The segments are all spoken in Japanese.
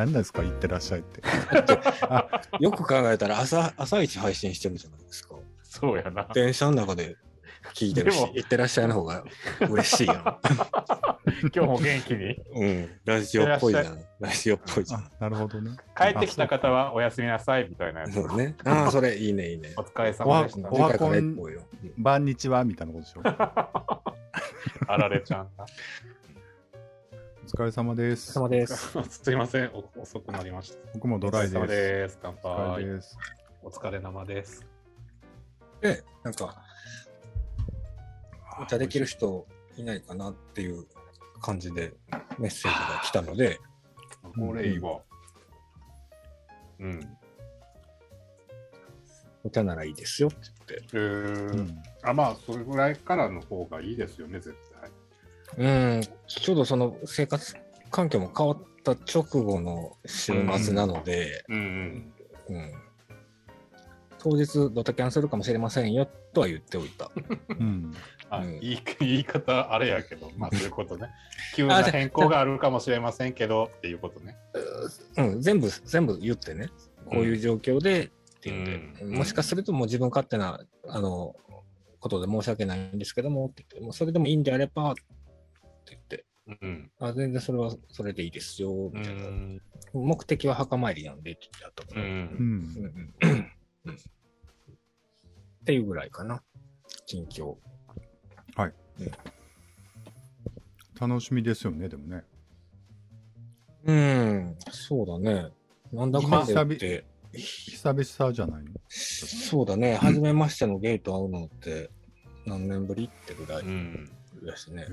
何ですか、行ってらっしゃいって。よく考えたら朝、朝一配信してるじゃないですか。そうやな。電車の中で聞いてるしでも、行ってらっしゃいの方が嬉しいやん。今日も元気に。うん、ラジオっぽいいっな。ラジオっぽいじゃん。あ、なるほどね。帰ってきた方はおやすみなさいみたいなやつ。そうね。ああ、それいいね、いいねお。疲れ様でした。おは次回から一歩よ。バンニチはみたいなことでしょ。あられちゃん疲れ様です。様です。すいません、お遅くなりました。僕もドライお疲れ様です。です。乾お疲れ杯。です。お疲れ生です。で、なんか、お茶できる人いないかなっていう感じでメッセージが来たので、これいいわ。うん。お茶ならいいですよって言って。えーうんあ、まあ、それぐらいからの方がいいですよね、絶対。うん、ちょうどその生活環境も変わった直後の週末なので、うんうん。うん当日ドタキャンするかもしれませんよとは言っておいた。うん。あ、うん言い言い方あれやけど、まあそういうことね。急な変更があるかもしれませんけどっていうことね。うん、全部、全部言ってね、こういう状況でっていうんで、うんもしかするともう自分勝手な、あの、ことで申し訳ないんですけどもって言って、もうそれでもいいんであればって言って、うん。あ全然それはそれでいいですよ、うみたいな。ん。目的は墓参りなんでって言ってあったかう。ら、うんん。うんうんうんっていうぐらいかな、近況。楽しみですよね、でもね。うん、そうだね。なんだかんだ言って、久々じゃないの？そうだね、初めましてのゲイと会うのって何年ぶりってぐらいうん。ですね。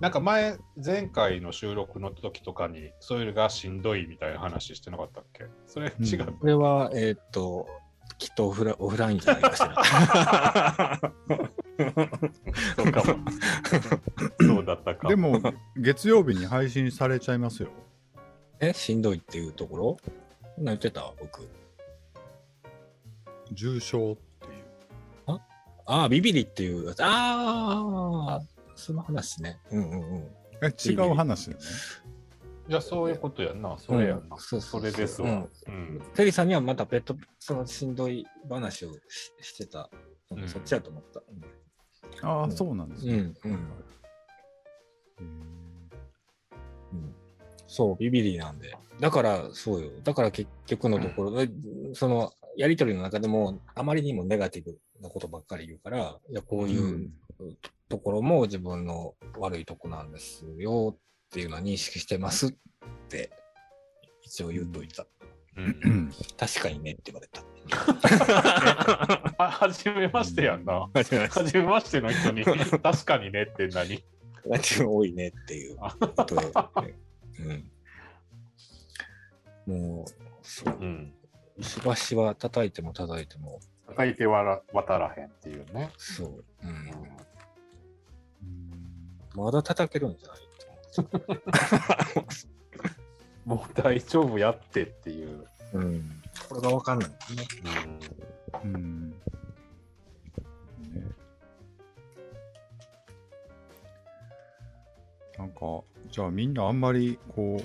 なんか前、前回の収録の時とかに、それがしんどいみたいな話してなかったっけ？それ違う。うんこれは、えーっと、きっとオフラオフラインじゃないかしら。そうかも。そうだったか。でも、月曜日に配信されちゃいますよ。え、しんどいっていうところ？何言ってた僕。重症？ああ、ビビリっていうやつ。ああ、その話ね。うんうんうん。え、違う話だね。じゃあそういうことやんな。それやんな。うんそうそうそうそれですわ。ううんん。テリーさんにはまたペット、そのしんどい話をししてた。うんそっちやと思った。ああ、うんそうなんですね。うんうんうんうんそう、ビビリなんで。だから、そうよ。だから結局のところ、えその、やりとりの中でも、あまりにもネガティブなことばっかり言うから、いや、こういうところも自分の悪いとこなんですよっていうのは認識してますって、一応言うといた。うんうん確かにねって言われた。あ、はじめましてやんな。はじめましての人に、確かにねって何？ラジオ多いねっていうことで。うん、もう、そう。うん。石橋は叩いても叩いても、叩いてわら渡らへんっていうね。そう。うんうんまだ叩けるんじゃないもう大丈夫やってっていう。うん。これがわかんないね。うんねなんか、じゃあみんなあんまりこ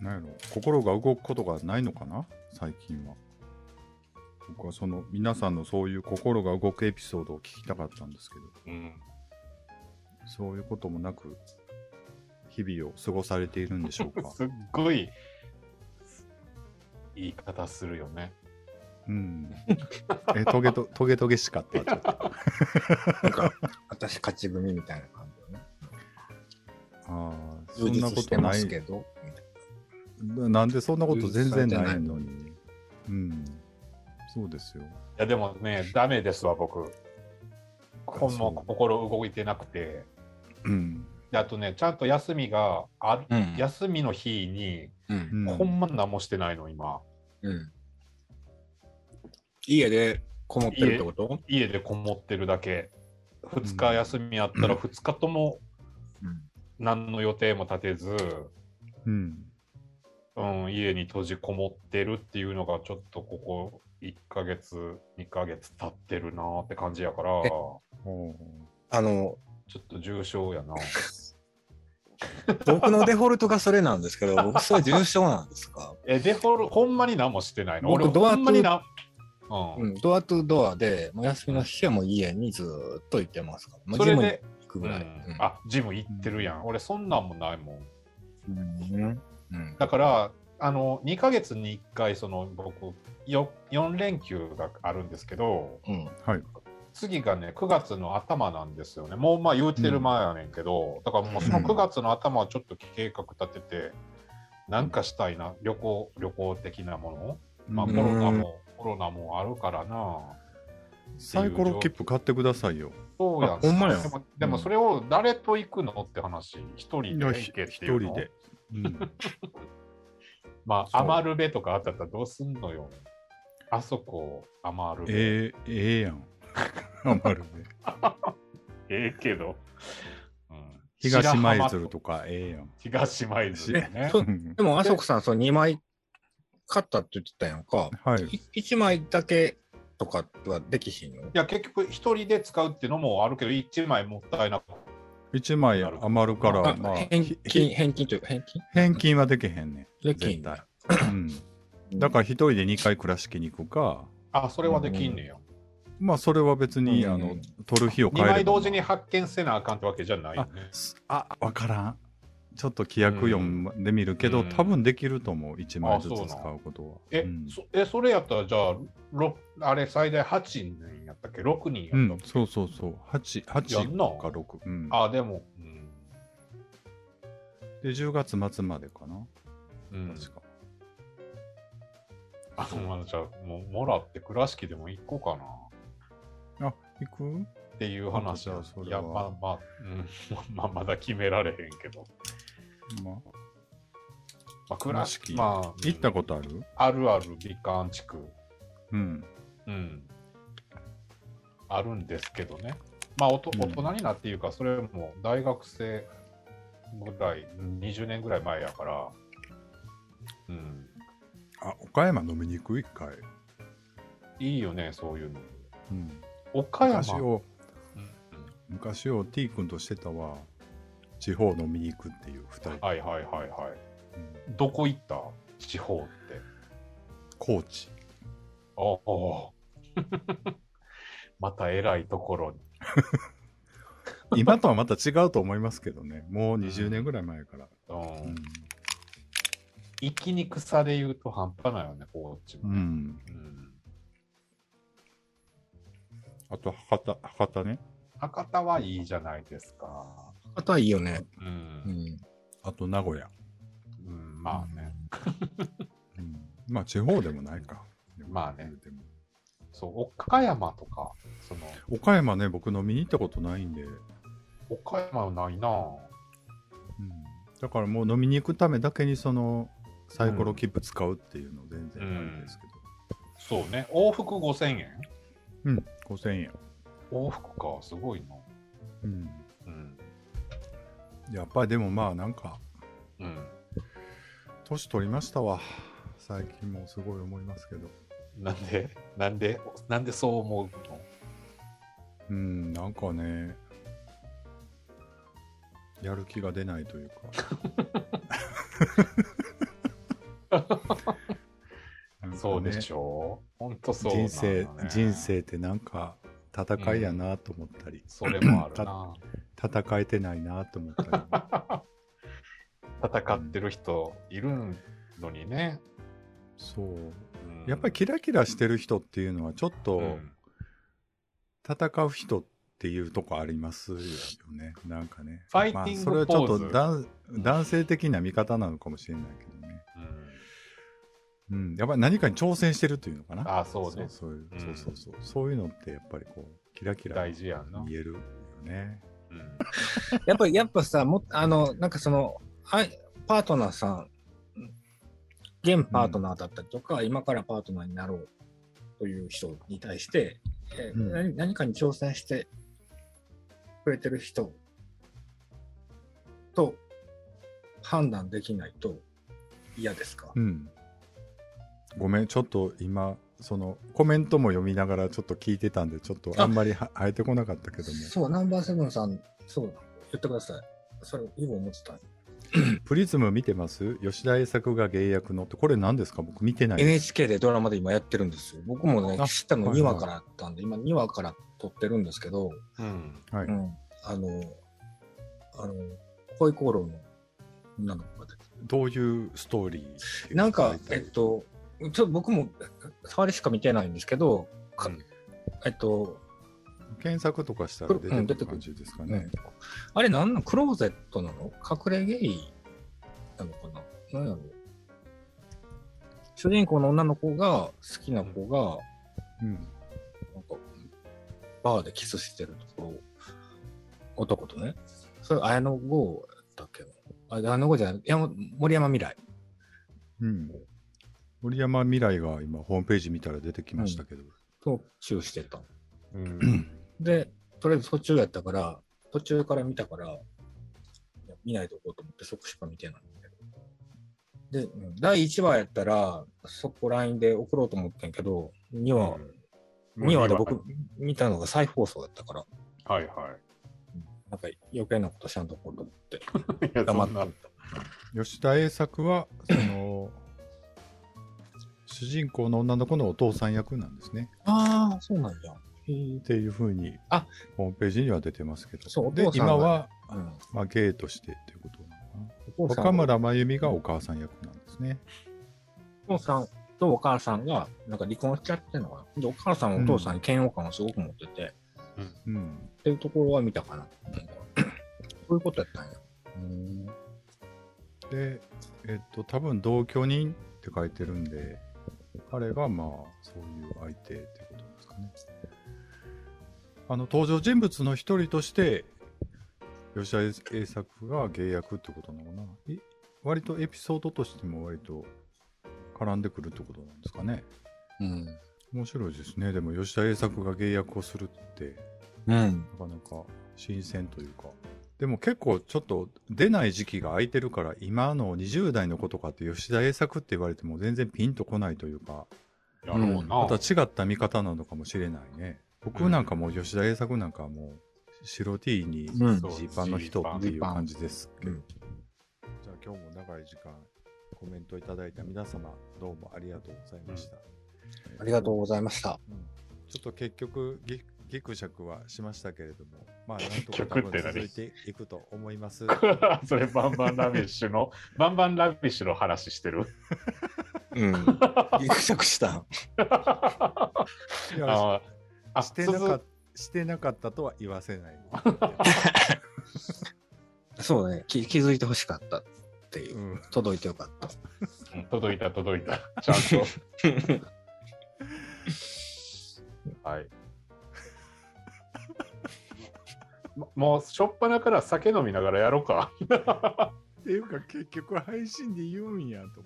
う、なんやろ、心が動くことがないのかな？最近は。僕はその皆さんのそういう心が動くエピソードを聞きたかったんですけど、うん。そういうこともなく、日々を過ごされているんでしょうか。すっごい言い方するよね。うん。え、トゲト トゲトゲしかった。ちょっとなんか、私勝ち組みたいな感じでね。ああ、そ充んなことない。けど。ななんでそんなこと全然ないのに。うん。そうですよ。いやでもね、ダメですわ、僕。ほんまそう心動いてなくて。うん。であとね、ちゃんと休みがあ、うん休みの日に、うん。うんほんま何もしてないの、今。うん。家でこもってるってこと？家でこもってるだけ。2日休みあったら2日ともうん。何の予定も立てず、うん。うん、家に閉じこもってるっていうのがちょっとここ1ヶ月、2ヶ月経ってるなーって感じやから、えちおーあの、ょっと重症やな。僕のデフォルトがそれなんですけど、僕それ重症なんですか？え、デフォルほんまに何もしてないの？俺僕ドアほんまにな、うん。うん、ドアトゥドアで、もう休みの日はもう家にずーっと行ってますから。それで、行くぐらい。うんあ、ジム行ってるやん。俺そんなんもないもん。うん。うん。だから、あの、2ヶ月に1回、その、僕、よ4連休があるんですけど、うん。はい。次がね、9月の頭なんですよね。もうまあ言うてる前やねんけど、だからもうその9月の頭はちょっと計画立てて、なんかしたいな、旅行、旅行的なもの。まあうんコロナも、コロナもあるからな。サイコロ切符買ってくださいよ。そうやあほんまやでもでもそれを誰と行くのって話、一人で行けって一いうの？人で。うん、まあ、そうアマルベとかあったらどうすんのよ。あそこ、アマルベ。ええええやん。余るね。ええけど。うん東舞白鶴浜とかええやん。東舞鶴ね。でも、あそこさん、その2枚買ったって言ってたやんか。はい。1枚だけとかはできひんの？いや、結局、一人で使うっていうのもあるけど、一枚もったいなく一枚余るから、あまあ、返ひ金、返金というか、返金？返金はできへんねん。できん。だから一人で2回倉敷に行くか、あ、それはできんねや。まあそれは別に、うんあの、取る日を二変えれば。枚同時に発見せなあかんってわけじゃないよあね。、すあ、わからん。ちょっと規約読んでみるけど、うん多分できると思う。1枚ずつ使うことは。え、うんそえ、それやったら、じゃあ、ろあれ、最大8人やったっけ ?6 人うんやったっけ、そうそうそう。8、8やんなか6。うん。あ、でも、うん。で、10月末までかな。うん、確か。あまあじゃあ、もう、もらって倉敷でも行こうかな。あ、行く？っていう話はいや、まあまあ、うん、まあ、まだ決められへんけど。まあ、まあ、倉敷、倉まあ、行ったことある？あるある美観地区。うん。うん。あるんですけどね。まあ、おとうん大人になっていうか、それも大学生ぐらい、20年ぐらい前やから、うん。あ、岡山飲みに行く？一回。いいよね、そういうの。うん。岡山。昔を、うん昔を T 君としてたわ。地方飲みに行くっていう二人。はいはいはいはい。うんどこ行った？地方って。高知。おお。また偉いところに。今とはまた違うと思いますけどね。もう20年ぐらい前から。うんうん。生きにくさで言うと半端ないよね、こっちも。うん。うんあと博多、博多ね。博多はいいじゃないですか。あとはいいよね。う。うんん。あと名古屋。うん、まあね。うん。まあ地方でもないか。まあねそう、岡山とか、その、岡山ね、僕飲みに行ったことないんで。岡山はないなぁうん。だからもう飲みに行くためだけにそのサイコロ切符使うっていうの全然ないですけど。そうね。往復5000円？うん。5000円。往復か、すごいな。うん。うん。やっぱりでもまあなんか、うん。年取りましたわ。最近もすごい思いますけど。なんで？なんで？なんでそう思うの？うん、なんかね、やる気が出ないというか。ねそうでしょ？う。ほんとそうなの人生ね、人生ってなんか戦いやなと思ったり、それもあるな。戦えてないなと思ったり。戦ってる人いるのにね。そう。うんやっぱりキラキラしてる人っていうのはちょっとうん戦う人っていうとこありますよね。なんかね。ファイティングまあ、それはちょっポーズと男男性的な見方なのかもしれないけどね。うんうん。やっぱり何かに挑戦してるっていうのかな。あそうねそういう、うんそうそうそう。そういうのってやっぱりこう、キラキラ大事や。見えるよね。うん やっぱり、やっぱさ、もあの、なんかその、あいパートナーさん、現パートナーだったりとか、今からパートナーになろうという人に対して、え何何かに挑戦してくれてる人と判断できないと嫌ですか、うん。ごめん、ちょっと今、そのコメントも読みながらちょっと聞いてたんで、ちょっとあんまりは生えてこなかったけども。そう、ナンバーセブンさん、そう、言ってください。それ、今思ってた。プリズム見てます？吉田栄作が芸役のって、これ何ですか？僕見てない。NHK でドラマで今やってるんですよ。僕もね、あ知ったの2はいはい話からあったんで、今2話から撮ってるんですけど、うん。はい。うん。あの、あの、恋功労の女の子が出てどういうストーリー？なんかえっと、ちょっと僕も触りしか見てないんですけど、かうんえっと、検索とかしたらうん出てくる感じですかね。あれなんなんクローゼットなの？隠れゲイなのかな？なんやろ？主人公の女の子が、好きな子が、うん。なんか、バーでキスしてるところ、男とね。それ、綾野剛だっけな？あ、綾野剛じゃない、山森山未来。うん。森山未来が今ホームページ見たら出てきましたけど。とチューしてた。うん。で、とりあえず途中やったから、途中から見たから、いや見ないとこうと思ってそこしか見てないんだけど。で、うん第1話やったら、そこ LINE で送ろうと思ってんけど、2話、2話で僕見たのが再放送だったから、はいはなんか余計なことしゃんとこうと思って、黙っそんな。吉田栄作は、その、主人公の女の子のお父さん役なんですね。ああ、そうなんや。へえっていうふうに、あホームページには出てますけど。でそうお父、さんが今は、うん。まあ、ゲイとしてっていうことなのかな。お父さん若村真由美がお母さん役なんですね。お父さんとお母さんが、なんか離婚しちゃってんのかな。で、お母さんはお父さんに嫌悪感をすごく持ってて、うん。っていうところは見たかな。そういうことやったんや。うん。で、えっと、多分同居人って書いてるんで、彼がまあ、そういう相手ってことですかね。あの、登場人物の一人として、吉田栄作が芸役ってことなのかな。い割とエピソードとしても割と絡んでくるってことなんですかね。うん。面白いですね。でも吉田栄作が芸役をするって、うん。なかなか新鮮というか。でも結構ちょっと出ない時期が空いてるから、今の20代の子とかって吉田栄作って言われても全然ピンとこないというか、やろうな。また違った見方なのかもしれないね。僕なんかもう吉田栄作なんかはもう白 T にジうんーパンの人っていう感じですけど。うんじゃあ今日も長い時間コメントいただいた皆様どうもありがとうございました。ありがとうございました。うんちょっと結局ギ、ギクシャクはしましたけれども、まあ、なんとか多分続いていくと思います。それバンバンラビッシュの、バンバンラビッシュの話してる？うん。ぎくしゃくした。いやああ、してなか続してなかったとは言わせない。そうね。気気づいてほしかったっていうう。ん、届いてよかった。うん届いた届いた。ちゃんと。はい。ももう、しょっぱなから酒飲みながらやろうか。っていうか結局配信で言うんやと。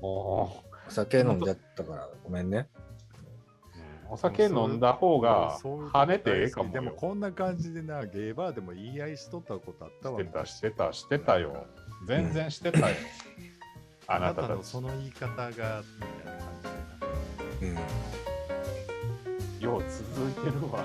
もお酒飲んじゃったからごめんね。う、お酒飲んだ方が跳ねてええかもでもよ。こんな感じでな、ゲーバーでも言い合いしとったことあったわ。してた、してた、してたよ。全然してたよ。ああななたたちたのその言い方が、みたいな感じでな。うん。よう続いてるわ。